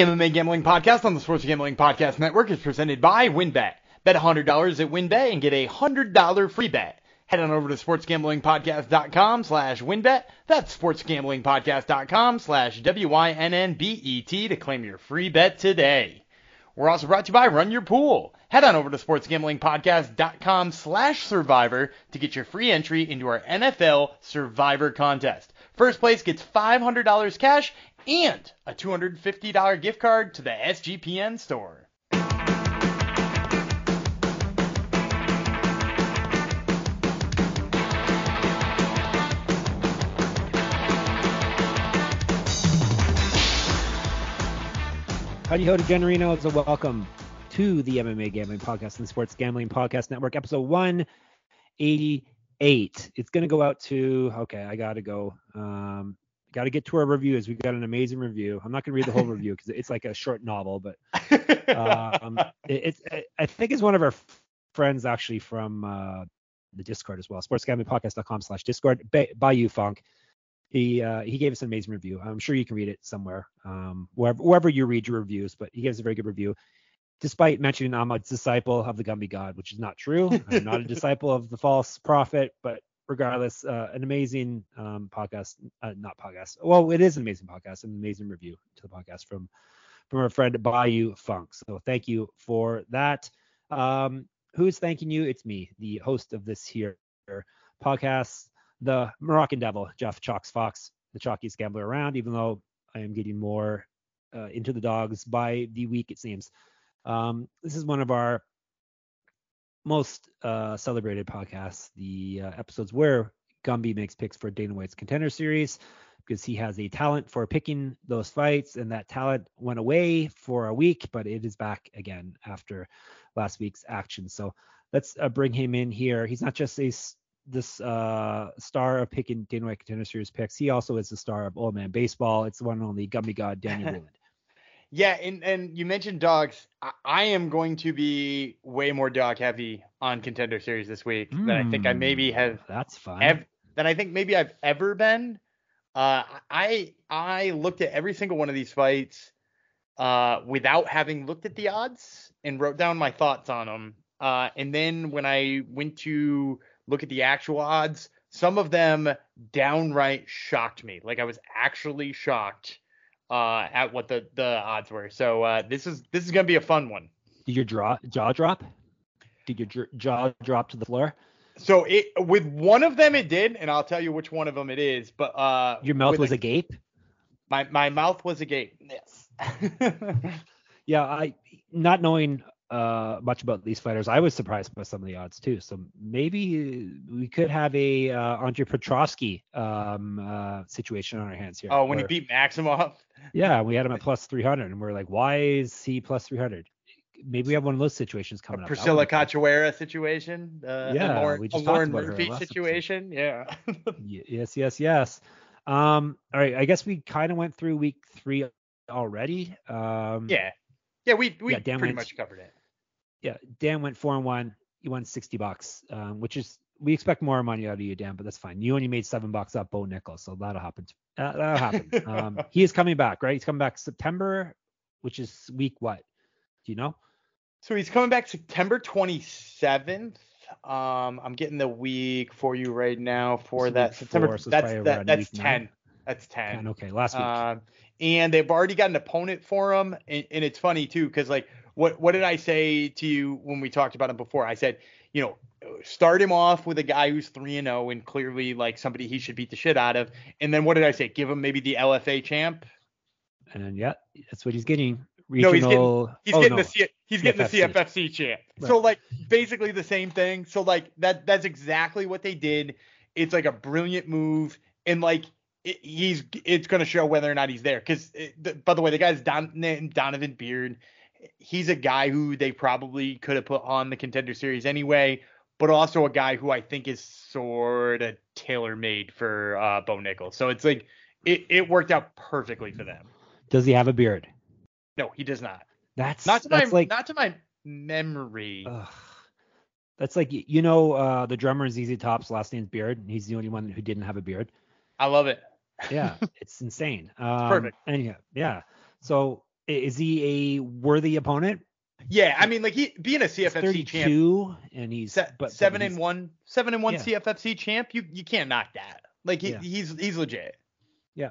The MMA Gambling Podcast on the Sports Gambling Podcast Network is presented by WynnBET. Bet $100 at WynnBET and get a $100 free bet. Head on over to sportsgamblingpodcast.com slash wynnbet. That's sportsgamblingpodcast.com slash W-Y-N-N-B-E-T to claim your free bet today. We're also brought to you by Run Your Pool. Head on over to sportsgamblingpodcast.com slash survivor to get your free entry into our NFL Survivor contest. First place gets $500 cash and a $250 gift card to the SGPN store. Howdy ho to Jen. It's a welcome to the MMA Gambling Podcast and Sports Gambling Podcast Network, episode 188. It's going to go out to, okay, I got to go. Um, got to get to our reviews. We've got an amazing review. I'm not going to read the whole review because it's like a short novel, but um, it, it's, I think it's one of our friends actually from uh, the Discord as well, sportsgamblingpodcast.com slash Discord, Bayou Funk he uh, he gave us an amazing review. I'm sure you can read it somewhere, um, wherever, wherever you read your reviews. But he gives a very good review, despite mentioning I'm a disciple of the Gumby God, which is not true. I'm not a disciple of the false prophet, but regardless, uh, an amazing um, podcast, uh, not podcast. Well, it is an amazing podcast, an amazing review to the podcast from from our friend Bayou Funk. So thank you for that. Um, who's thanking you? It's me, the host of this here podcast the Moroccan Devil, Jeff Chalks Fox, the chalkiest gambler around, even though I am getting more uh, into the dogs by the week, it seems. Um, this is one of our most uh, celebrated podcasts, the uh, episodes where Gumby makes picks for Dana White's contender series because he has a talent for picking those fights, and that talent went away for a week, but it is back again after last week's action. So let's uh, bring him in here. He's not just a this uh, star of picking Dana White Contender Series picks. He also is the star of Old Man Baseball. It's the one and only Gumby God Danny Woolen. Yeah, and and you mentioned dogs. I, I, am going to be way more dog heavy on Contender Series this week mm, than I think I maybe hmm, have. That's fine. Ev- than I think maybe I've ever been. Uh, I I looked at every single one of these fights uh, without having looked at the odds and wrote down my thoughts on them. Uh, and then when I went to look at the actual odds, some of them downright shocked me. Like I was actually shocked uh, at what the the odds were. So uh, this is this is gonna be a fun one. Did your jaw jaw drop? Did your jaw drop to the floor? So it with one of them it did, and I'll tell you which one of them it is. But uh, your mouth was a, agape. My my mouth was agape. Yes. yeah, I not knowing uh, much about these fighters, I was surprised by some of the odds too. So maybe we could have a uh, Andre Petroski um, uh, situation on our hands here. Oh, when where, he beat Maximov. Yeah, we had him at plus 300, and we're like, why is he plus 300? Maybe we have one of those situations coming a up. Priscilla Cachoeira situation. Uh, yeah, Lauren, we just Lauren Murphy situation. Yeah. yes, yes, yes. Um, all right, I guess we kind of went through week three already. Um, yeah. Yeah, we we yeah, pretty much covered it yeah, Dan went four and one. You won sixty bucks, um, which is we expect more money out of you, Dan, but that's fine. You only made seven bucks up Bo Nickal, so that'll happen. Uh, that'll happen. um, he is coming back, right? He's coming back September, which is week what? Do you know? So he's coming back September 27th. Um, I'm getting the week for you right now for so that September. Four, so that's that, that's 10. Nine. That's 10. 10. Okay, last week. Um, and they've already got an opponent for him, and, and it's funny too because like what what did I say to you when we talked about him before? I said, you know, start him off with a guy who's three and zero oh and clearly like somebody he should beat the shit out of. And then what did I say? Give him maybe the LFA champ. And yeah, that's what he's getting. Regional... No, he's getting he's oh, getting no. the C, he's getting CFFC. the CFFC champ. Right. So like basically the same thing. So like that that's exactly what they did. It's like a brilliant move, and like it, he's it's gonna show whether or not he's there. Because by the way, the guy's Don, Donovan Beard he's a guy who they probably could have put on the contender series anyway, but also a guy who I think is sort of tailor made for uh, Bo Nickal. So it's like it, it worked out perfectly for them. Does he have a beard? No, he does not. That's not to that's my like, not to my memory. Ugh. That's like you know uh, the drummer is ZZ Top's last name's Beard. And he's the only one who didn't have a beard. I love it. yeah, it's insane. Um, it's perfect. And yeah, yeah. So is he a worthy opponent? Yeah, I mean, like he being a CFFC he's champ, 32 and he's se- but, seven but and he's- one, seven and one Yeah. CFFC champ. You you can't knock that. Like he, Yeah. he's he's legit. Yeah,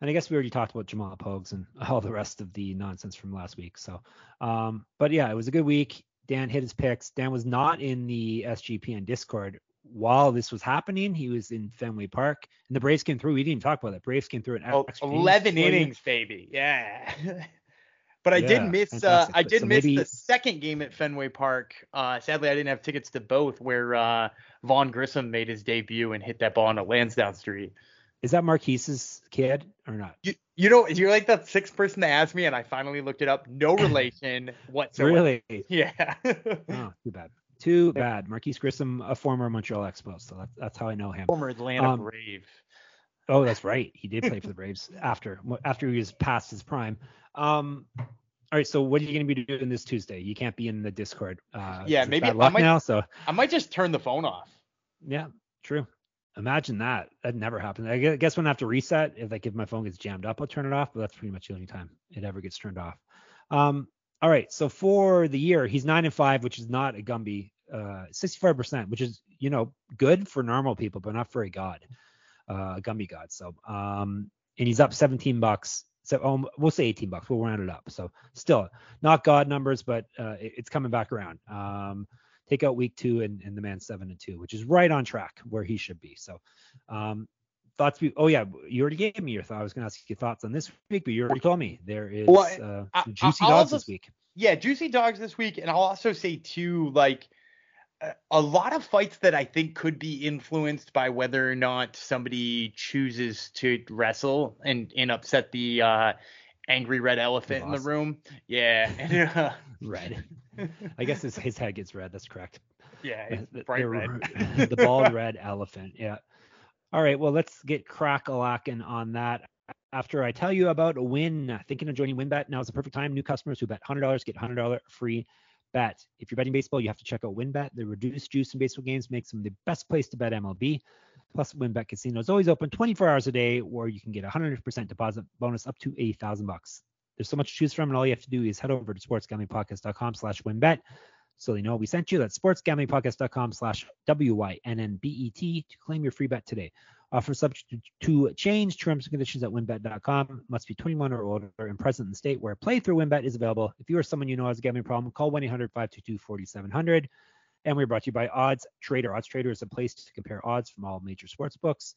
and I guess we already talked about Jamal Pogues and all the rest of the nonsense from last week. So, um, but yeah, it was a good week. Dan hit his picks. Dan was not in the SGP SGPN Discord while this was happening. He was in Fenway Park, and the Braves came through. We didn't even talk about that. Braves came through an Oh, extra 11 innings, baby. Yeah. but I Yeah, did miss uh. I did so miss maybe- the second game at Fenway Park. Uh sadly I didn't have tickets to both where uh Vaughn Grissom made his debut and hit that ball on a Lansdowne Street. Is that Marquis's kid or not? You, you know you're like the sixth person to ask me and I finally looked it up. No relation whatsoever. really? Yeah. Oh, too bad. Too bad. Marquis Grissom, a former Montreal Expo, so that's, that's how I know him. Former Atlanta Um, Brave. Oh, that's right. He did play for the Braves after after he was past his prime. Um, all right. So what are you going to be doing this Tuesday? You can't be in the Discord. Uh, Yeah, maybe I might- now. So I might just turn the phone off. yeah, true. Imagine that. That never happened. I guess when I have to reset, if like if my phone gets jammed up, I'll turn it off. But that's pretty much the only time it ever gets turned off. Um, all right. So for the year, he's nine and five, which is not a Gumby. Uh, 65%, which is you know good for normal people, but not for a god, uh, a Gumby god. So um, and he's up 17 bucks. So um, we'll say 18 bucks. We'll round it up. So still not god numbers, but uh, it- it's coming back around. Um, take out week two and, and the man seven and two, which is right on track where he should be. So um, thoughts. Be, oh yeah, you already gave me your thought. I was going to ask you thoughts on this week, but you already told me there is Well, uh, I- juicy I'll dogs also this week. Yeah, juicy dogs this week, and I'll also say too, like a- a lot of fights that I think could be influenced by whether or not somebody chooses to wrestle and and upset the uh, angry red elephant in the room. Yeah, and, uh, Red. I guess his, his head gets red. That's correct. yeah, bright red. the bald red elephant. Yeah. All right. Well, let's get crack-a-lacking on that. After I tell you about a win, thinking of joining WynnBET, now is the perfect time. New customers who bet $100 get $100 free bet. If you're betting baseball, you have to check out WynnBET. The reduced juice in baseball games makes them the best place to bet MLB. Plus, WynnBET Casino is always open 24 hours a day, where you can get a 100% deposit bonus up to a thousand bucks. There's so much to choose from, and all you have to do is head over to sportsgamblingpodcast.com slash wynnbet so they know we sent you. That's sportsgamblingpodcast.com slash W-Y-N-N-B-E-T to claim your free bet today. Uh, Offer subject to- change. Terms and conditions at wynnbet.com. Must be 21 or older and present in the state where playthrough WynnBET is available. If you or someone you know has a gambling problem, call 1-800-522-4700. And we're brought to you by Odds Trader. Odds Trader is a place to compare odds from all major sports books.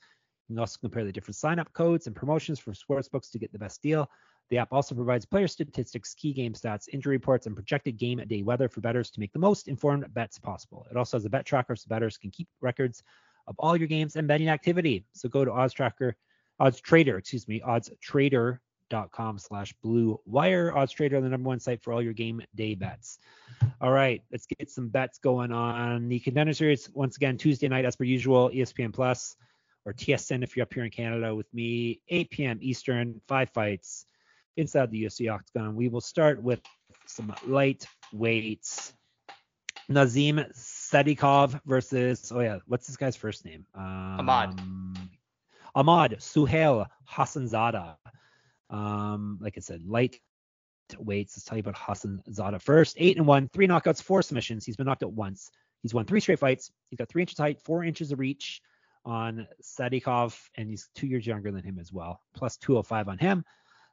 You can also compare the different sign-up codes and promotions for sports books to get the best deal. The app also provides player statistics, key game stats, injury reports, and projected game day weather for bettors to make the most informed bets possible. It also has a bet tracker so bettors can keep records of all your games and betting activity. So go to Odds Tracker, Odds Trader, excuse me, oddstrader.com slash blue wire. Odds Trader, the number one site for all your game day bets. All right, let's get some bets going on the contender series. Once again, Tuesday night, as per usual, ESPN Plus or TSN if you're up here in Canada with me, 8 p.m. Eastern, five fights inside the UFC octagon. We will start with some light weights. Nazim Sadikov versus oh yeah, what's this guy's first name? Um, Ahmad. Ahmad Suhail Hassanzada. Um, like I said, light weights. Let's tell you about Hassanzada first. Eight and one, three knockouts, four submissions. He's been knocked out once. He's won three straight fights. He's got three inches height, four inches of reach on Sadikov, and he's two years younger than him as well. Plus 205 on him.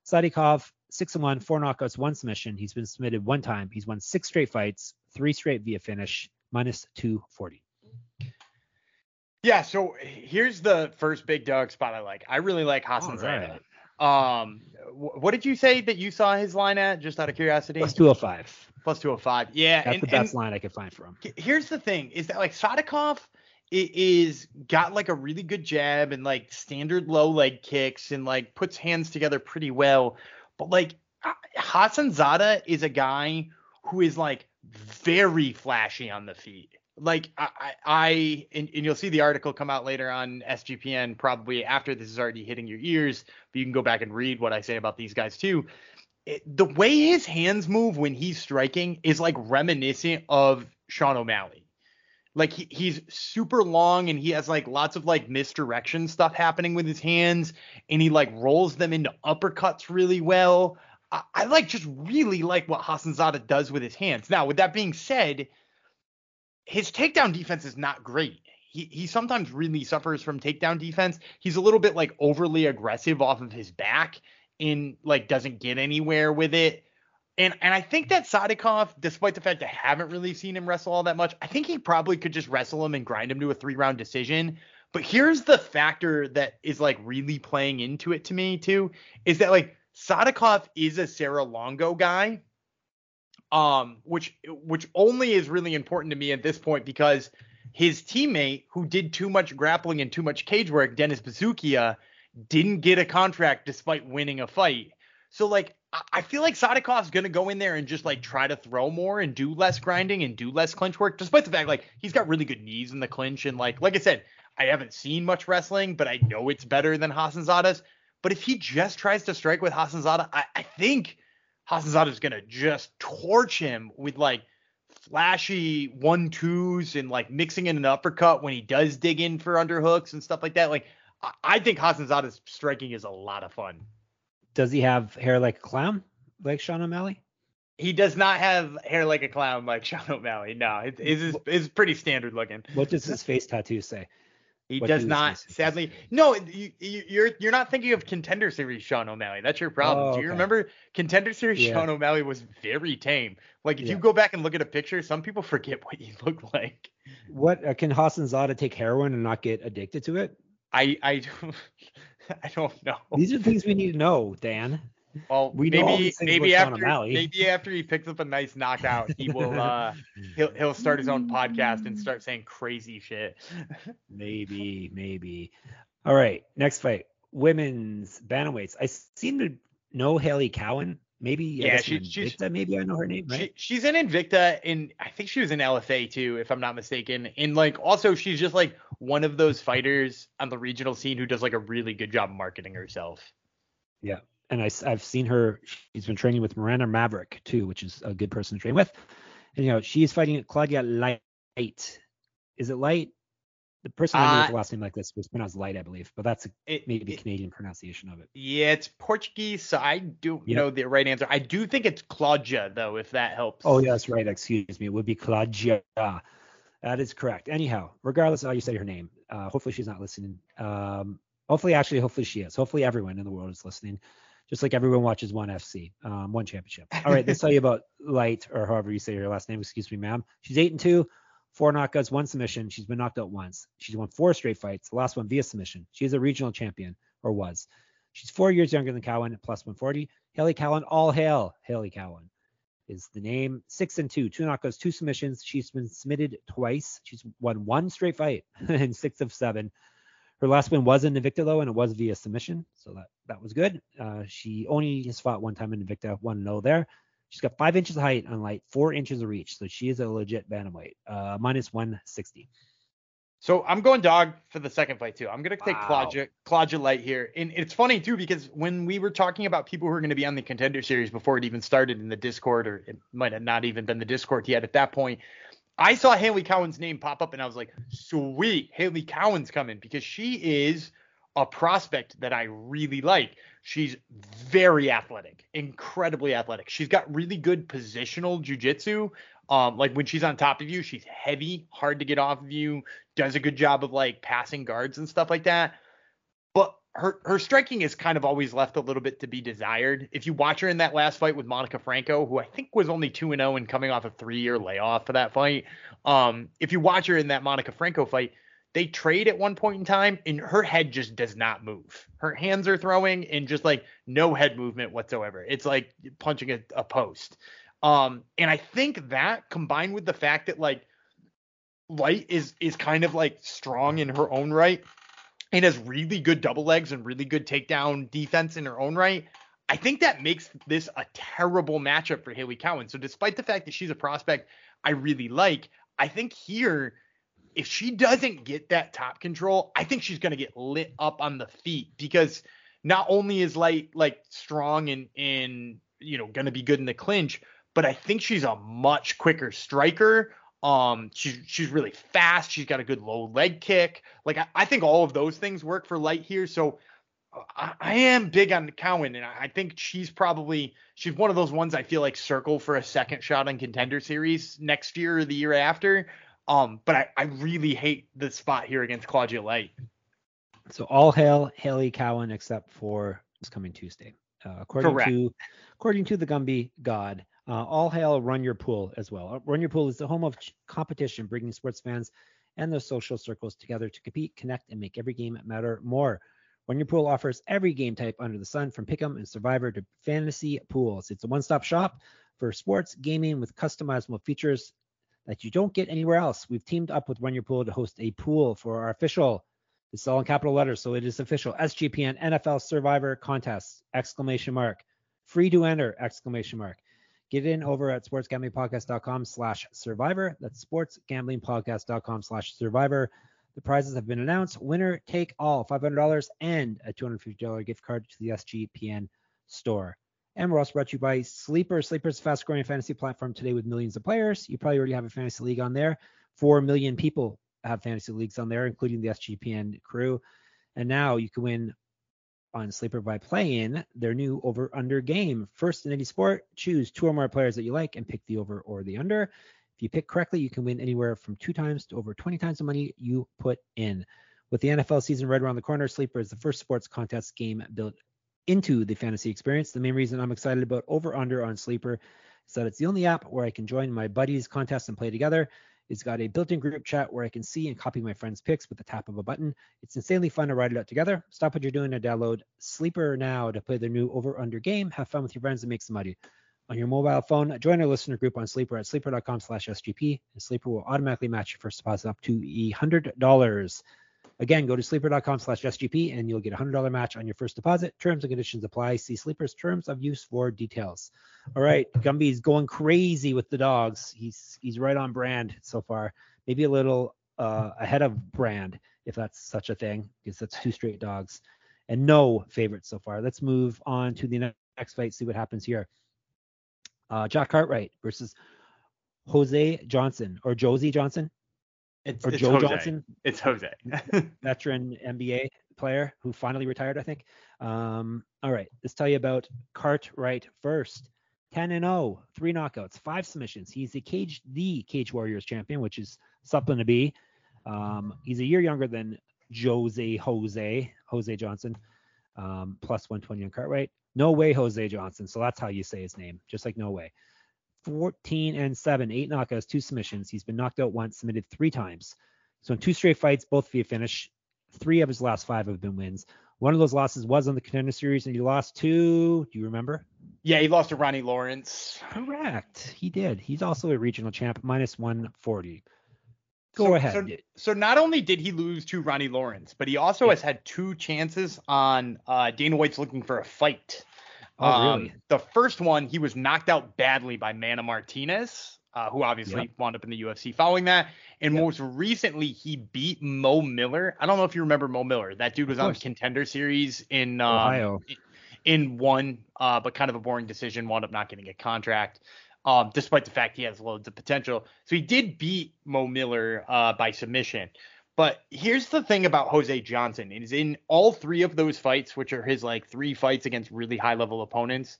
Sadikov, six and one, four knockouts, one submission. He's been submitted one time. He's won six straight fights, three straight via finish, minus 240. Yeah, so here's the first big dog spot I like. I really like Hassanzada. Um, wh- what did you say that you saw his line at? Just out of curiosity. Plus 205. Plus 205. Yeah, That's and, the best line I could find for him. here's the thing: is that like Sadikov is got like a really good jab and like standard low leg kicks and like puts hands together pretty well, but like Hassan Zada is a guy who is like very flashy on the feet. Like I, I, and, and you'll see the article come out later on SGPN probably after this is already hitting your ears, but you can go back and read what I say about these guys too. It, the way his hands move when he's striking is like reminiscent of Sean O'Malley. Like he, he's super long and he has like lots of like misdirection stuff happening with his hands and he like rolls them into uppercuts really well. I, I like just really like what Hassanzada does with his hands. Now, with that being said, his takedown defense is not great. He he sometimes really suffers from takedown defense. He's a little bit like overly aggressive off of his back and like doesn't get anywhere with it. And and I think that Sadikov, despite the fact I haven't really seen him wrestle all that much, I think he probably could just wrestle him and grind him to a three round decision. But here's the factor that is like really playing into it to me too, is that like Sadikov is a Serra Longo guy, um, which which only is really important to me at this point because his teammate who did too much grappling and too much cage work, Dennis Buzukja, didn't get a contract despite winning a fight. So like I feel like Sadikov's gonna go in there and just like try to throw more and do less grinding and do less clinch work, despite the fact like he's got really good knees in the clinch and like like I said, I haven't seen much wrestling, but I know it's better than Hassanzada's. But if he just tries to strike with Hassanzada, I, I think Hassanzada's gonna just torch him with like flashy one twos and like mixing in an uppercut when he does dig in for underhooks and stuff like that. Like I, I think Hassanzada's striking is a lot of fun. Does he have hair like a clown, like Sean O'Malley? He does not have hair like a clown like Sean O'Malley. No, it is is pretty standard looking. What does his face tattoo say? He what does not, sadly. No, you, you're you're not thinking of Contender Series Sean O'Malley. That's your problem. Oh, Do you remember Contender Series yeah. Sean O'Malley was very tame. Like if yeah. you go back and look at a picture, some people forget what you look like. What uh, can Hassanzada take heroin and not get addicted to it? I I don't I don't know. These are things we need to know, Dan. Well, we maybe maybe after maybe after he picks up a nice knockout, he will uh he'll he'll start his own podcast and start saying crazy shit. maybe, maybe. All right, next fight. Women's bantamweights. I seem to know Hailey Cowan. Maybe yeah, she, she's maybe I know her name, right? She, she's in Invicta, and I think she was in LFA too, if I'm not mistaken. And like also, she's just like one of those fighters on the regional scene who does like a really good job marketing herself. Yeah, and I, have seen her. She's been training with Miranda Maverick too, which is a good person to train with. And you know, she's fighting Claudia Light. Is it Light? The person I know with the uh, last name like this was pronounced Light, I believe, but that's a, it, maybe it, Canadian pronunciation of it. Yeah, it's Portuguese, so I do yep. know the right answer. I do think it's Claudia though, if that helps. Oh, yeah, that's right. Excuse me. It would be Claudia. That is correct. Anyhow, regardless of how you say her name, uh, hopefully she's not listening. Um, hopefully, actually, hopefully she is. Hopefully everyone in the world is listening just like everyone watches one FC, um, one championship. All right, let's tell you about Light, or however you say her last name. Excuse me, ma'am. She's eight and two, four knockouts, one submission. She's been knocked out once. She's won four straight fights. The last one via submission. She is a regional champion, or was. She's four years younger than Cowan at plus 140. Hailey Cowan, all hail. Hailey Cowan is the name. Six and two, two knockouts, two submissions. She's been submitted twice. She's won one straight fight in six of seven. Her last win was in Invicta though, and it was via submission, so that that was good. Uh, she only has fought one time in Invicta, one no there. She's got five inches of height on light, four inches of reach, so she is a legit bantamweight. Uh, minus 160. So I'm going dog for the second fight too. I'm gonna take wow. Claudia Claudia Light here, and it's funny too because when we were talking about people who are going to be on the contender series before it even started in the Discord, or it might have not even been the Discord yet at that point, I saw Hailey Cowan's name pop up and I was like, sweet, Hailey Cowan's coming because she is a prospect that I really like. She's very athletic, incredibly athletic. She's got really good positional jujitsu. Um, like when she's on top of you, she's heavy, hard to get off of you, does a good job of like passing guards and stuff like that. Her her striking is kind of always left a little bit to be desired. If you watch her in that last fight with Monica Franco, who I think was only 2 and 0 and coming off a 3-year layoff for that fight, um if you watch her in that Monica Franco fight, they trade at one point in time and her head just does not move. Her hands are throwing and just like no head movement whatsoever. It's like punching a, a post. Um and I think that combined with the fact that like Light is is kind of like strong in her own right and has really good double legs and really good takedown defense in her own right. I think that makes this a terrible matchup for Hailey Cowan. So despite the fact that she's a prospect I really like, I think here if she doesn't get that top control, I think she's going to get lit up on the feet because not only is Light like strong and and you know going to be good in the clinch, but I think she's a much quicker striker, um, she's she's really fast. She's got a good low leg kick. Like I, I think all of those things work for Light here. So I, I am big on Cowan, and I think she's probably she's one of those ones I feel like circle for a second shot on contender series next year or the year after. Um, but I, I really hate the spot here against Claudia Light. So all hail Hailey Cowan except for this coming Tuesday. Uh, according Correct. to according to the Gumby God, uh, all hail Run Your Pool as well. Uh, Run Your Pool is the home of ch- competition, bringing sports fans and their social circles together to compete, connect, and make every game matter more. Run Your Pool offers every game type under the sun, from Pick'em and Survivor to fantasy pools. It's a one-stop shop for sports gaming with customizable features that you don't get anywhere else. We've teamed up with Run Your Pool to host a pool for our official it's all in capital letters, so it is official. SGPN NFL Survivor Contest! Exclamation mark. Free to enter! Exclamation mark. Get in over at sportsgamblingpodcast.com slash survivor. That's sportsgamblingpodcast.com slash survivor. The prizes have been announced. Winner take all $500 and a $250 gift card to the SGPN store. And we're also brought to you by Sleeper. Sleeper's fast growing fantasy platform today with millions of players. You probably already have a fantasy league on there. Four million people have fantasy leagues on there, including the SGPN crew. And now you can win on Sleeper by playing their new over under game. First in any sport, choose two or more players that you like and pick the over or the under. If you pick correctly, you can win anywhere from two times to over 20 times the money you put in. With the NFL season right around the corner, Sleeper is the first sports contest game built into the fantasy experience. The main reason I'm excited about over under on Sleeper is that it's the only app where I can join my buddies' contests and play together. It's got a built-in group chat where I can see and copy my friends' picks with the tap of a button. It's insanely fun to ride it out together. Stop what you're doing and download Sleeper now to play the new over/under game. Have fun with your friends and make some money. On your mobile phone, join our listener group on Sleeper at sleeper.com/sgp, and Sleeper will automatically match your first deposit up to $100. Again, go to sleeper.com slash SGP and you'll get a $100 match on your first deposit. Terms and conditions apply. See Sleeper's terms of use for details. All right, Gumby's going crazy with the dogs. He's he's right on brand so far. Maybe a little uh, ahead of brand, if that's such a thing, because that's two straight dogs, and no favorites so far. Let's move on to the next fight. See what happens here. Uh, Jack Cartwright versus Jose Johnson or Josie Johnson It's, or it's Joe Jose. Johnson, It's Jose. veteran NBA player who finally retired, I think. Um, all right, let's tell you about Cartwright first. 10 and 0, three knockouts, five submissions. He's the cage the Cage Warriors champion, which is something to be. Um, he's a year younger than Jose Jose Jose Johnson, um, plus 120 on Cartwright. No way Jose Johnson. So that's how you say his name, just like no way. 14 and 7, eight knockouts, two submissions. He's been knocked out once, submitted three times. So in two straight fights, both via finish. Three of his last five have been wins. One of those losses was on the contender series, and he lost to. Do you remember? yeah, he lost to Ronnie Lawrence. Correct. He did. He's also a regional champ, minus 140. Go So- ahead. So, so not only did he lose to Ronnie Lawrence, but he also Yeah. has had two chances on uh, Dana White's looking for a fight. Oh, Um. The first one, he was knocked out badly by Mana Martinez, uh, who obviously Yep. wound up in the UFC following that. And Yep. most recently, he beat Mo Miller. I don't know if you remember Mo Miller. That dude was on the contender series in um, Ohio. in one, uh, but kind of a boring decision, wound up not getting a contract, um, despite the fact he has loads of potential. So he did beat Mo Miller uh, by submission. But here's the thing about Jose Johnson is in all three of those fights, which are his like three fights against really high level opponents,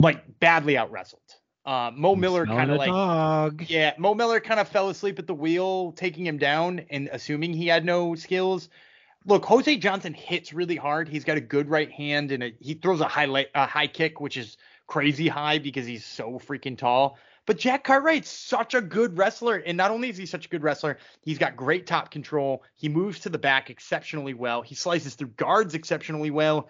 like badly out wrestled. Uh, Mo Miller kind of like dog. yeah, Mo Miller kind of fell asleep at the wheel, taking him down and assuming he had no skills. Look, Jose Johnson hits really hard. He's got a good right hand and a, he throws a high a high kick, which is crazy high because he's so freaking tall. But Jack Cartwright's such a good wrestler, and not only is he such a good wrestler, he's got great top control. He moves to the back exceptionally well. He slices through guards exceptionally well.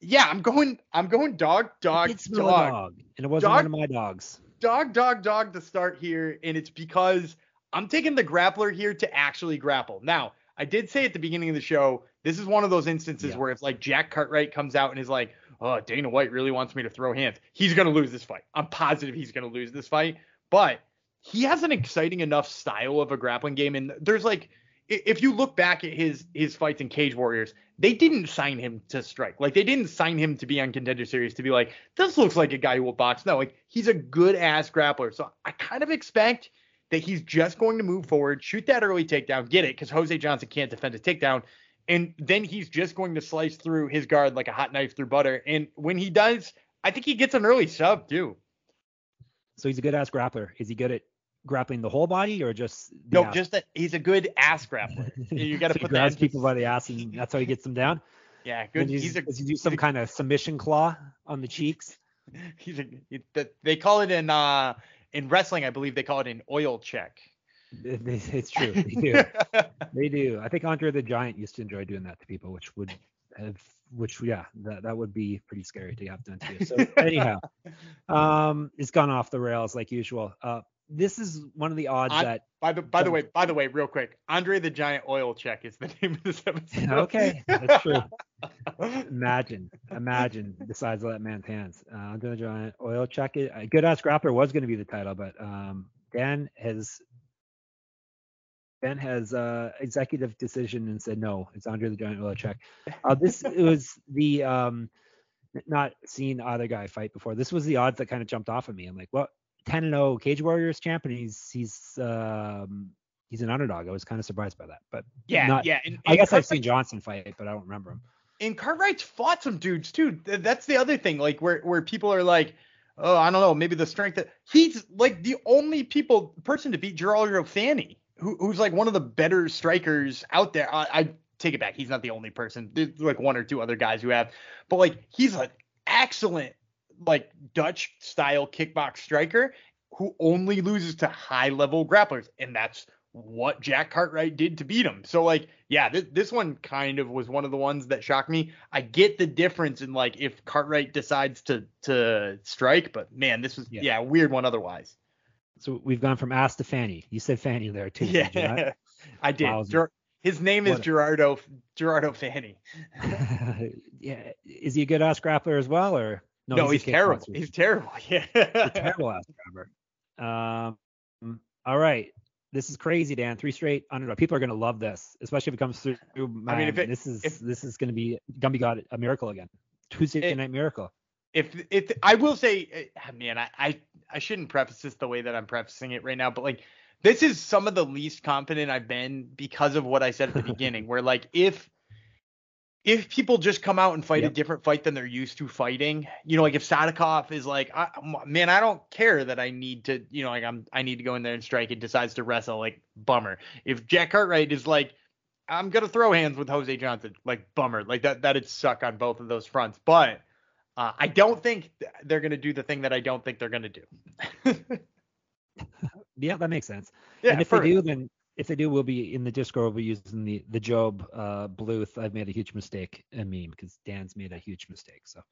Yeah, I'm going. I'm going dog, dog, It's dog dog, and it wasn't Dog- one of my dogs. dog, dog, dog to start here, and it's because I'm taking the grappler here to actually grapple. Now, I did say at the beginning of the show, this is one of those instances Yeah. where if like Jack Cartwright comes out and is like, "Oh, Dana White really wants me to throw hands," he's gonna lose this fight. I'm positive he's gonna lose this fight, but he has an exciting enough style of a grappling game, and there's like. If you look back at his his fights in Cage Warriors, they didn't sign him to strike. Like they didn't sign him to be on Contender Series to be like, this looks like a guy who will box. No, like he's a good ass grappler. So I kind of expect that he's just going to move forward, shoot that early takedown, get it, because Jose Johnson can't defend a takedown, and then he's just going to slice through his guard like a hot knife through butter. And when he does, I think he gets an early sub too. So he's a good ass grappler. Is he good at grappling the whole body or just no? Ass? Just that he's a good ass grappler. You got to so put he grabs people by the ass and that's how he gets them down. Yeah, good. He's a, does he do some kind of submission claw on the cheeks? He's a, they call it in uh in wrestling, I believe they call it an oil check. It's true. They do. they do. I think Andre the Giant used to enjoy doing that to people, which would have, which yeah, that that would be pretty scary to have done to you. So anyhow, um, it's gone off the rails like usual. Uh, this is one of the odds I, that. By the by the way, by the way, real quick, Andre the Giant oil check is the name of this episode. okay, that's true. imagine, imagine the size of that man's hands. Uh, Andre the Giant oil check. It, good ass grappler was going to be the title, but um, Dan has Ben has uh, executive decision and said no, it's Andre the Giant check. Uh, this was the um, not seen either guy fight before. This was the odds that kind of jumped off of me. I'm like, what? 10 and 0 Cage Warriors champ, and he's he's um, he's an underdog. I was kind of surprised by that, but yeah, not, yeah. And, and I guess I've seen Johnson fight, but I don't remember him. And Cartwright's fought some dudes too. That's the other thing, like where where people are like, oh, I don't know, maybe the strength that he's like the only people person to beat Gerardo Fanny who, who's like one of the better strikers out there. I, I take it back. He's not the only person. There's like one or two other guys who have, but like he's an excellent like Dutch style kickbox striker who only loses to high level grapplers, and that's what Jack Cartwright did to beat him. So like, yeah, this this one kind of was one of the ones that shocked me. I get the difference in like if Cartwright decides to to strike, but man, this was yeah, yeah weird one otherwise. So we've gone from ass to Fanny. You said Fanny there too. Yeah, I did. Ger- his name is Gerardo Gerardo Fanny. yeah, is he a good ass grappler as well, or no? no he's, he's terrible. He's terrible. Yeah, he's terrible ass grappler. Um, all right, this is crazy, Dan. Three straight underdog. People are gonna love this, especially if it comes through. Man, I mean, if it, this is if, this is gonna be gonna got a miracle again. Tuesday it, night miracle if if I will say, eh, man, I, I I shouldn't preface this the way that I'm prefacing it right now, but like this is some of the least confident I've been because of what I said at the beginning, where like if if people just come out and fight yep. a different fight than they're used to fighting, you know, like if Sadikov is like, I, man, I don't care that I need to, you know, like I'm, I need to go in there and strike and decides to wrestle, like bummer. If Jack Cartwright is like, I'm gonna throw hands with Jose Johnson, like bummer, like that, that'd suck on both of those fronts. But uh, I don't think they're going to do the thing that I don't think they're going to do. yeah, that makes sense. Yeah, and if they do, then if they do, we'll be in the Discord. We'll be using the the Gob uh, Bluth. I've made a huge mistake. I mean, because Dan's made a huge mistake. So,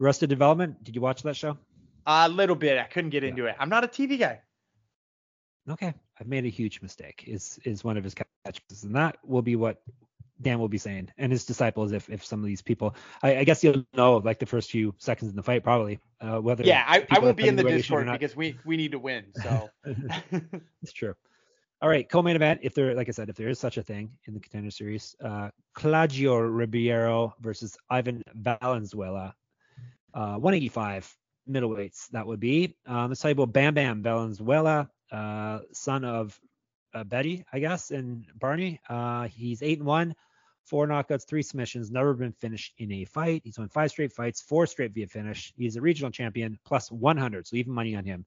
Arrested Development. Did you watch that show? A little bit. I couldn't get yeah. into it. I'm not a TV guy. Okay, I've made a huge mistake. Is is one of his catches, and that will be what Dan will be saying, and his disciples, if if some of these people, I, I guess you'll know like the first few seconds in the fight probably uh, whether. Yeah, I, I won't be in the Discord because we we need to win. So. it's true. All right, co-main event. If there, like I said, if there is such a thing in the contender series, uh, Claudio Ribeiro versus Ivan Valenzuela, uh, 185 middleweights. That would be. Um, let's you about Bam Bam Valenzuela, uh, son of uh, Betty, I guess, and Barney. Uh, he's eight and one, four knockouts, three submissions, never been finished in a fight. He's won five straight fights, four straight via finish. He's a regional champion, plus 100, so even money on him.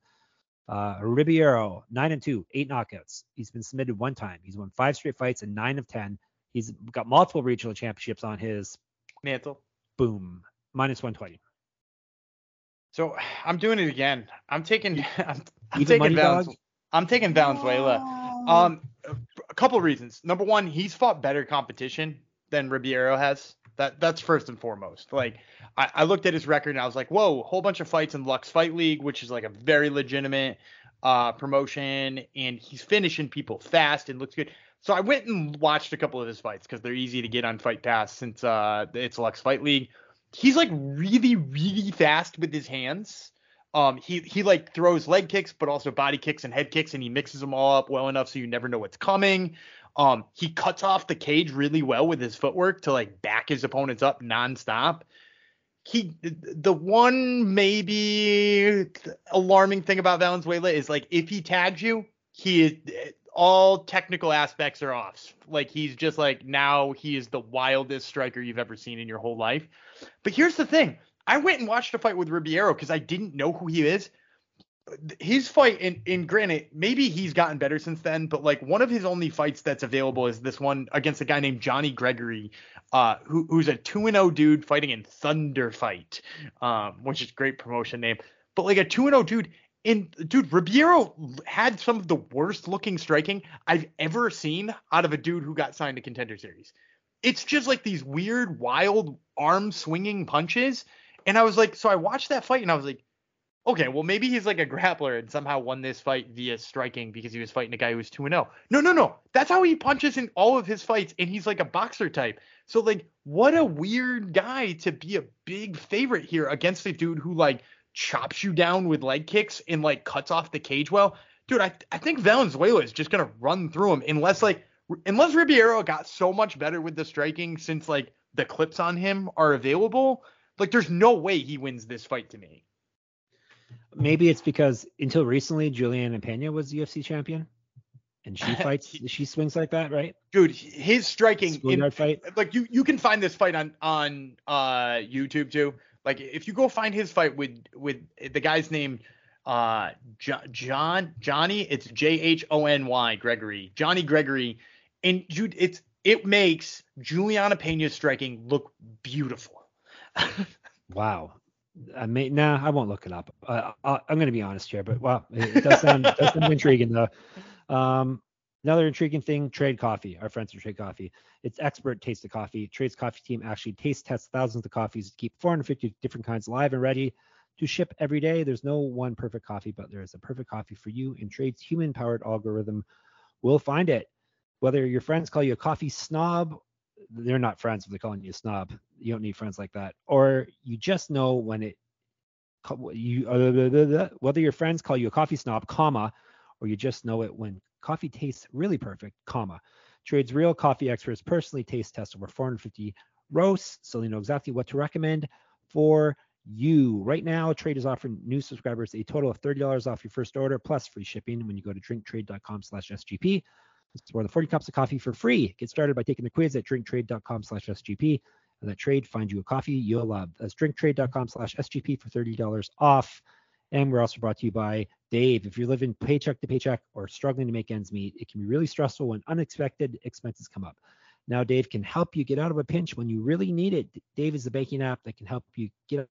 Uh, Ribeiro, nine and two, eight knockouts. He's been submitted one time. He's won five straight fights and nine of ten. He's got multiple regional championships on his mantle. Boom, minus 120. So I'm doing it again. I'm taking. I'm, I'm taking Valenzuela. I'm taking Valenzuela. Um, a couple of reasons. Number one, he's fought better competition than Ribeiro has. That that's first and foremost. Like I, I looked at his record and I was like, whoa, whole bunch of fights in Lux Fight League, which is like a very legitimate uh, promotion, and he's finishing people fast and looks good. So I went and watched a couple of his fights because they're easy to get on Fight Pass since uh, it's Lux Fight League. He's like really, really fast with his hands. Um, he he like throws leg kicks, but also body kicks and head kicks, and he mixes them all up well enough so you never know what's coming. Um, he cuts off the cage really well with his footwork to like back his opponents up nonstop. He the one maybe alarming thing about Valenzuela is like if he tags you, he is all technical aspects are off. Like he's just like now he is the wildest striker you've ever seen in your whole life. But here's the thing. I went and watched a fight with Ribeiro because I didn't know who he is. His fight in in granted, maybe he's gotten better since then, but like one of his only fights that's available is this one against a guy named Jhony Gregory, uh, who, who's a 2 0 dude fighting in Thunder Fight, um, which is great promotion name. But like a 2 0 dude, and dude, Ribeiro had some of the worst looking striking I've ever seen out of a dude who got signed to contender series. It's just like these weird, wild arm swinging punches. And I was like, so I watched that fight and I was like, okay, well maybe he's like a grappler and somehow won this fight via striking because he was fighting a guy who was 2 0. No, no, no. That's how he punches in all of his fights and he's like a boxer type. So like what a weird guy to be a big favorite here against a dude who like chops you down with leg kicks and like cuts off the cage well. Dude, I I think Valenzuela is just gonna run through him unless like unless Ribeiro got so much better with the striking since like the clips on him are available. Like there's no way he wins this fight to me. Maybe it's because until recently Julianna Peña was UFC champion. And she fights, she swings like that, right? Dude, his striking in, fight. Like you, you can find this fight on on uh YouTube too. Like if you go find his fight with with the guy's name uh John Johnny, it's J H O N Y Gregory. Jhony Gregory and dude it's it makes Julianna Peña's striking look beautiful. wow. I may nah, I won't look it up. Uh, I, am going to be honest here, but wow, it, it does sound, does sound intriguing though. Um, Another intriguing thing, Trade Coffee, our friends at Trade Coffee. It's expert taste of coffee. Trade's coffee team actually taste tests thousands of coffees to keep 450 different kinds live and ready to ship every day. There's no one perfect coffee, but there is a perfect coffee for you, and Trade's human powered algorithm will find it. Whether your friends call you a coffee snob, they're not friends if they're calling you a snob. You don't need friends like that. Or you just know when it you uh, whether your friends call you a coffee snob, comma, or you just know it when coffee tastes really perfect, comma. Trade's real coffee experts personally taste test over 450 roasts, so they know exactly what to recommend for you. Right now, Trade is offering new subscribers a total of $30 off your first order plus free shipping when you go to drinktrade.com more than 40 cups of coffee for free. Get started by taking the quiz at drinktrade.com slash SGP. And that trade find you a coffee you'll love. That's drinktrade.com slash SGP for $30 off. And we're also brought to you by Dave. If you're living paycheck to paycheck or struggling to make ends meet, it can be really stressful when unexpected expenses come up. Now, Dave can help you get out of a pinch when you really need it. Dave is the banking app that can help you get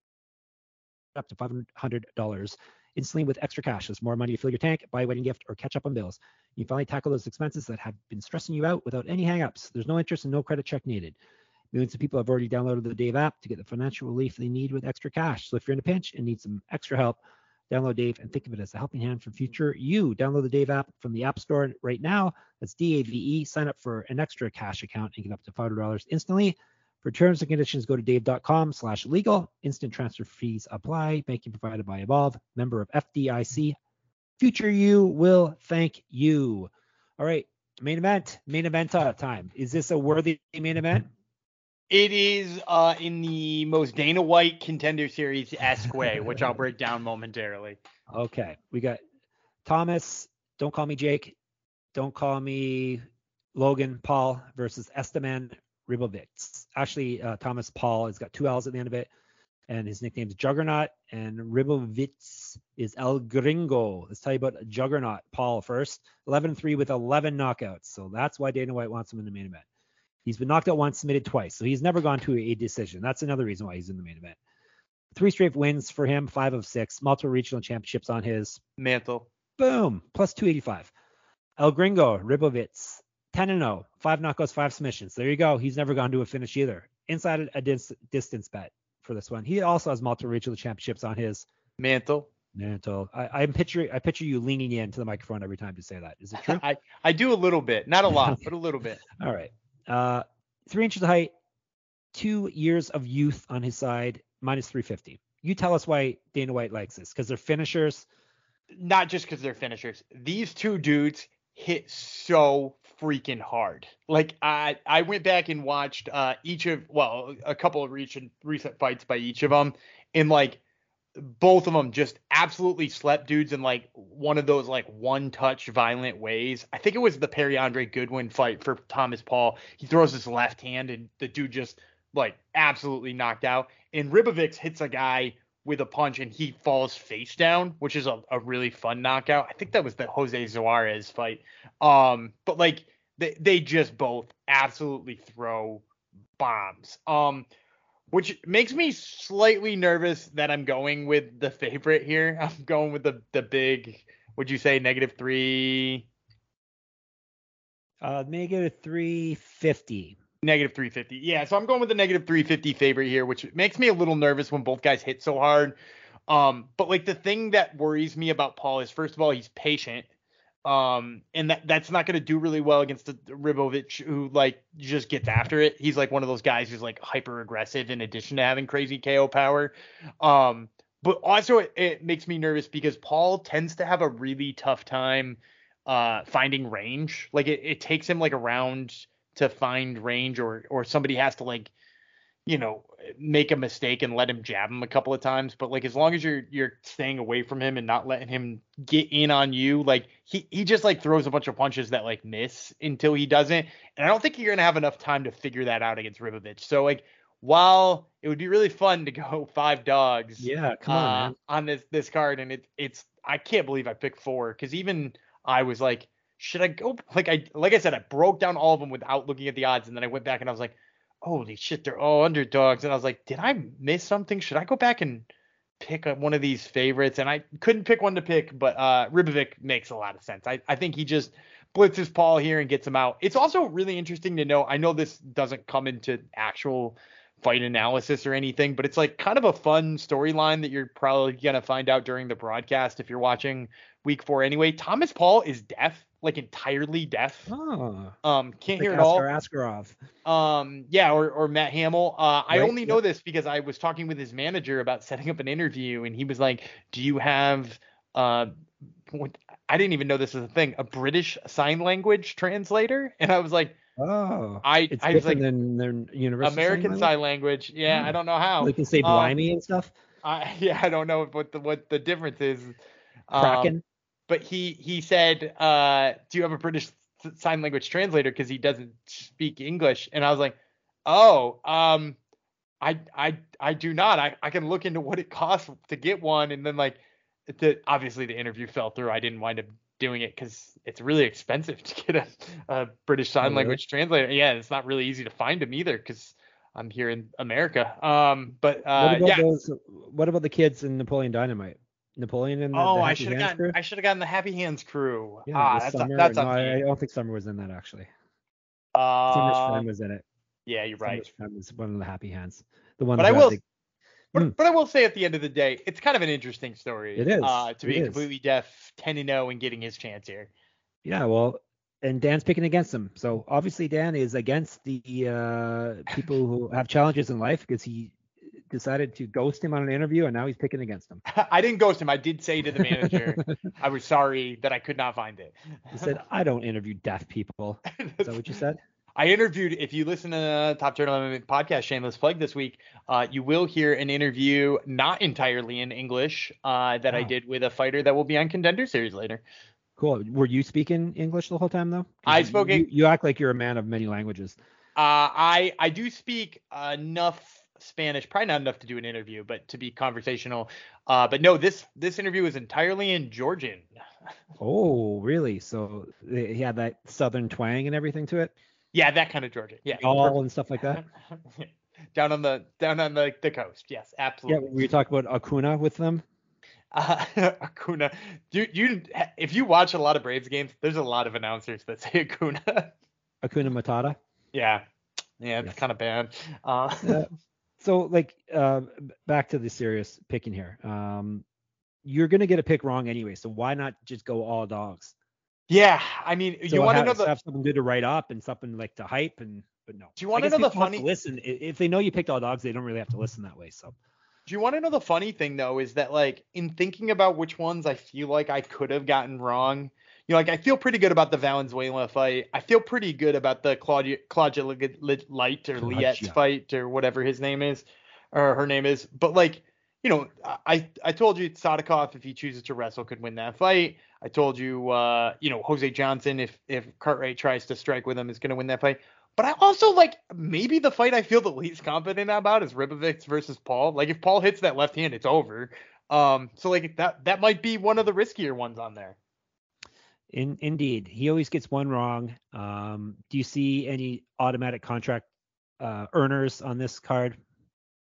up to $500 instantly with extra cash. There's more money to fill your tank, buy a wedding gift, or catch up on bills. You finally tackle those expenses that have been stressing you out without any hangups. There's no interest and no credit check needed. Millions of people have already downloaded the Dave app to get the financial relief they need with extra cash. So if you're in a pinch and need some extra help, Download Dave and think of it as a helping hand for future you. Download the Dave app from the App Store right now. That's D-A-V-E. Sign up for an extra cash account and get up to $500 instantly. For terms and conditions, go to dave.com slash legal. Instant transfer fees apply. Banking provided by Evolve, member of FDIC. Future you will thank you. All right, main event, main event uh, time. Is this a worthy main event? It is uh, in the most Dana White contender series esque way, which I'll break down momentarily. Okay, we got Thomas. Don't call me Jake. Don't call me Logan Paul versus Esteban Ribovics. Actually, uh, Thomas Paull has got two L's at the end of it, and his nickname is Juggernaut. And Ribovics is El Gringo. Let's tell you about Juggernaut Paull first. 11-3 with 11 knockouts. So that's why Dana White wants him in the main event. He's been knocked out once, submitted twice, so he's never gone to a decision. That's another reason why he's in the main event. Three straight wins for him, five of six, multiple regional championships on his mantle. Boom, plus 285. El Gringo, Ribovics, 10 and 0, five knockouts, five submissions. There you go. He's never gone to a finish either. Inside a dis- distance bet for this one. He also has multiple regional championships on his mantle. Mantle. I, I'm picturing I picture you leaning into the microphone every time to say that. Is it true? I, I do a little bit, not a lot, but a little bit. All right. Uh, three inches of height, two years of youth on his side, minus 350. You tell us why Dana White likes this because they're finishers. Not just because they're finishers. These two dudes hit so freaking hard. Like I I went back and watched uh each of well a couple of recent recent fights by each of them and like both of them just absolutely slept dudes in like one of those like one touch violent ways. I think it was the Perry Andre Goodwin fight for Thomas Paull. He throws his left hand and the dude just like absolutely knocked out. And Ribovics hits a guy with a punch and he falls face down, which is a, a really fun knockout. I think that was the Jose Zuarez fight. Um, but like they they just both absolutely throw bombs. Um, which makes me slightly nervous that I'm going with the favorite here. I'm going with the the big. Would you say negative three? Uh, negative three fifty. Negative 350. Yeah, so I'm going with the negative 350 favorite here, which makes me a little nervous when both guys hit so hard. Um, but like the thing that worries me about Paull is first of all he's patient. Um, and that that's not going to do really well against the Ribovics who like just gets after it. He's like one of those guys who's like hyper aggressive in addition to having crazy KO power. Um, but also it, it makes me nervous because Paull tends to have a really tough time uh finding range. Like it, it takes him like around to find range or or somebody has to like you know make a mistake and let him jab him a couple of times but like as long as you're you're staying away from him and not letting him get in on you like he he just like throws a bunch of punches that like miss until he doesn't and I don't think you're going to have enough time to figure that out against Ribovics so like while it would be really fun to go five dogs yeah come on uh, on this this card and it it's I can't believe I picked four cuz even I was like should I go? Like I like I said I broke down all of them without looking at the odds and then I went back and I was like holy shit they're all underdogs. And I was like did I miss something? Should I go back and pick up one of these favorites? And I couldn't pick one to pick but uh Ribovics makes a lot of sense. I I think he just blitzes Paull here and gets him out. It's also really interesting to know I know this doesn't come into actual fight analysis or anything but it's like kind of a fun storyline that you're probably going to find out during the broadcast if you're watching week 4 anyway. Thomas Paull is deaf like entirely deaf. Oh. Um, can't like hear at all. Askarov. Um, yeah, or or Matt Hamill. Uh, I only know this because I was talking with his manager about setting up an interview, and he was like, "Do you have uh, what, I didn't even know this was a thing, a British sign language translator?" And I was like, Oh, I it's I was like than their universal American sign sign language. Yeah, Hmm. I don't know how. They can say Um, and stuff. I, yeah, I don't know what the what the difference is. Um, Kraken. But he he said, uh, "Do you have a British sign language translator?" Because he doesn't speak English, and I was like, "Oh, um, I I I do not. I I can look into what it costs to get one, and then like, the obviously the interview fell through. I didn't wind up doing it because it's really expensive to get a, a British sign really? language translator. Yeah, it's not really easy to find them either because I'm here in America. Um, but uh, what yeah. those? What about the kids in Napoleon Dynamite? Napoleon and the, Oh, the I should have gotten. crew? I should have gotten the Happy Hands crew. Yeah, ah, that's Summer. that's no, I, I don't think Summer was in that actually. Summer's Uh, friend was in it. yeah, you're right. Summer's friend was one of the Happy Hands. The one. But I will- the- But, Mm. but I will say at the end of the day, it's kind of an interesting story. It is. Uh, to It be is. completely deaf, 10 and 0, and getting his chance here. Yeah, well, and Dan's picking against him. So obviously Dan is against the uh, people who have challenges in life because he decided to ghost him on an interview and now he's picking against him. I didn't ghost him. I did say to the manager, I was sorry that I could not find it. he said, "I don't interview deaf people." Is that what you said? I interviewed. If you listen to the Top Turtle MMA podcast, Shameless Plug this week, uh, you will hear an interview not entirely in English uh, that I did with a fighter that will be on Contender Series later. Cool. Were you speaking English the whole time though? I spoke You, you act like you're a man of many languages. Uh, I I do speak enough Spanish, probably not enough to do an interview, but to be conversational. Uh, but no, this this interview is entirely in Georgian. Oh, really? So he had that southern twang and everything to it, Yeah, that kind of Georgian. Yeah, all and stuff like that. down on the down on the, the coast. Yes, absolutely. Yeah, we talk about Acuna with them. Uh, Acuna, you you if you watch a lot of Braves games, there's a lot of announcers that say Acuna. Acuna Matata. yeah, yeah, it's Yes. kind of bad. Uh, Uh, so like uh, back to the serious picking here. Um, you're gonna get a pick wrong anyway, so why not just go all dogs? yeah, I mean, So you want to know the have something good to write up and something like to hype and but no. Do you wanna know the to funny- listen? If they know you picked all dogs, they don't really have to listen that way. So Do you want to know the funny thing though is that like in thinking about which ones I feel like I could have gotten wrong, you know, like I feel pretty good about the Valenzuela fight. I feel pretty good about the Claudia Claudia Lig- Lig- Light or Claudia. fight or whatever his name is or her name is. But like you know, I I told you Sadikov if he chooses to wrestle could win that fight. I told you, uh, you know, Jose Johnson if if Cartwright tries to strike with him is going to win that fight. But I also like maybe the fight I feel the least confident about is Ribovics versus Paull. Like if Paull hits that left hand, it's over. Um, so like that that might be one of the riskier ones on there. In, indeed, he always gets one wrong. Um, do you see any automatic contract uh, earners on this card?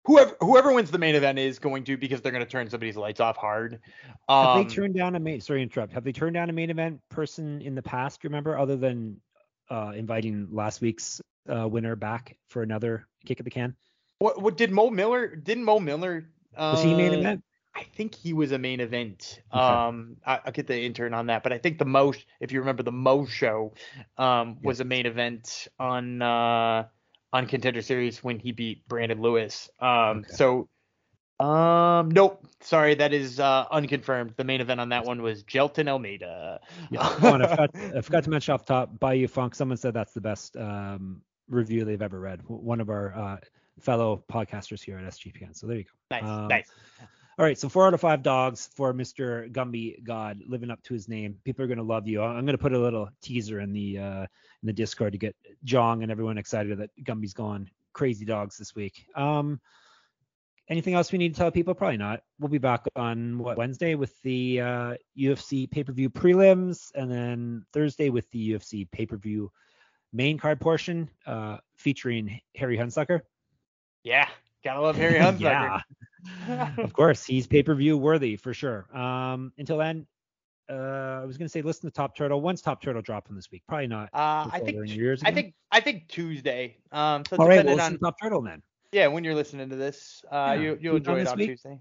whoever whoever wins the main event is going to because they're going to turn somebody's lights off hard. Um, have they um, turned down a main? Sorry, interrupt. Have they turned down a main event person in the past? Remember, other than uh, inviting last week's uh, winner back for another kick at the can. What what did Mo Miller? Didn't Mo Miller? Uh, was he main uh, event? I think he was a main event. Okay. Um, I, will get the intern on that, but I think the Mo, if you remember the Mo show, um, was a main event on uh on Contender Series when he beat Brandon Lewis. Um, okay. so um, nope. Sorry, that is uh, unconfirmed. The main event on that one was Jailton Almeida. Yeah. oh, I, forgot, I forgot to mention off top, Bayou Funk. Someone said that's the best um, review they've ever read. One of our uh, fellow podcasters here at SGPN. So there you go. Nice, um, nice. All right, so four out of five dogs for Mr. Gumby God, living up to his name. People are gonna love you. I'm gonna put a little teaser in the uh, in the Discord to get Jong and everyone excited that Gumby's gone crazy dogs this week. Um, anything else we need to tell people? Probably not. We'll be back on what Wednesday with the uh, UFC pay-per-view prelims, and then Thursday with the UFC pay-per-view main card portion, uh, featuring Harry Hunsucker. Yeah, gotta love Harry Hunsucker. yeah, of course, he's pay-per-view worthy for sure. Um, until then. Uh, I was gonna say listen to Top Turtle. When's Top Turtle dropping this week? Probably not. Uh, I think I think I think Tuesday. Um, so all right, well, on Top Turtle then. Yeah, when you're listening to this, uh, yeah. you you'll enjoy it on week? Tuesday.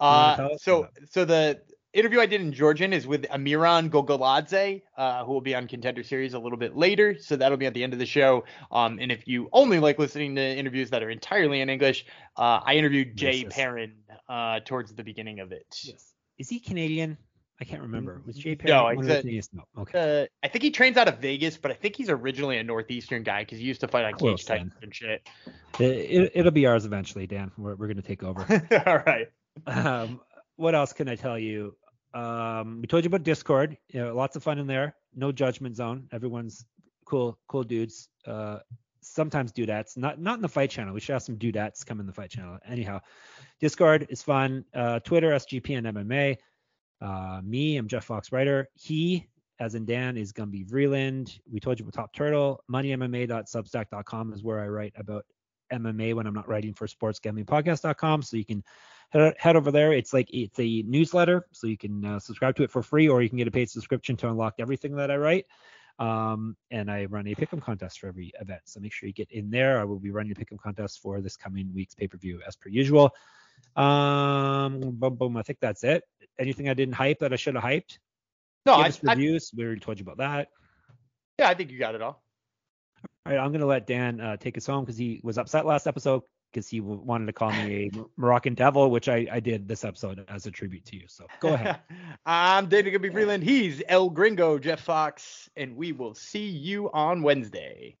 Uh, so so the interview I did in Georgian is with Amiran Gogoladze, uh, who will be on Contender Series a little bit later. So that'll be at the end of the show. Um, and if you only like listening to interviews that are entirely in English, uh, I interviewed Jay yes, Perrin uh, towards the beginning of it. Yes. Is he Canadian? I can't remember. Was Jay Perry? No, he's a, no. Okay. Uh, I think he trains out of Vegas, but I think he's originally a Northeastern guy because he used to fight on Close, Cage Titans and shit. It, will it, be ours eventually, Dan. We're, we're going to take over. All right. Um, what else can I tell you? Um, we told you about Discord. You know, lots of fun in there. No judgment zone. Everyone's cool, cool dudes. Uh, sometimes dudettes. Not not in the fight channel. We should have some dudettes come in the fight channel. Anyhow, Discord is fun. Uh, Twitter, and MMA. Uh, me, I'm Jeff Fox Writer. He, as in Dan, is Gumby Vreeland. We told you about Top Turtle. MoneyMMA.substack.com is where I write about MMA when I'm not writing for SportsGamblingPodcast.com. So you can head, over there. It's like it's a newsletter, so you can uh, subscribe to it for free, or you can get a paid subscription to unlock everything that I write. Um, and I run a pick'em contest for every event, so make sure you get in there. I will be running a pick'em contest for this coming week's pay-per-view as per usual. Um, boom, boom. I think that's it. Anything I didn't hype that I should have hyped? No, I, reviews. I, we already told you about that. Yeah, I think you got it all. All right, I'm gonna let Dan uh, take us home because he was upset last episode because he wanted to call me a Moroccan devil, which I, I did this episode as a tribute to you. So go ahead. I'm David Gumby Freeland. He's El Gringo, Jeff Fox, and we will see you on Wednesday.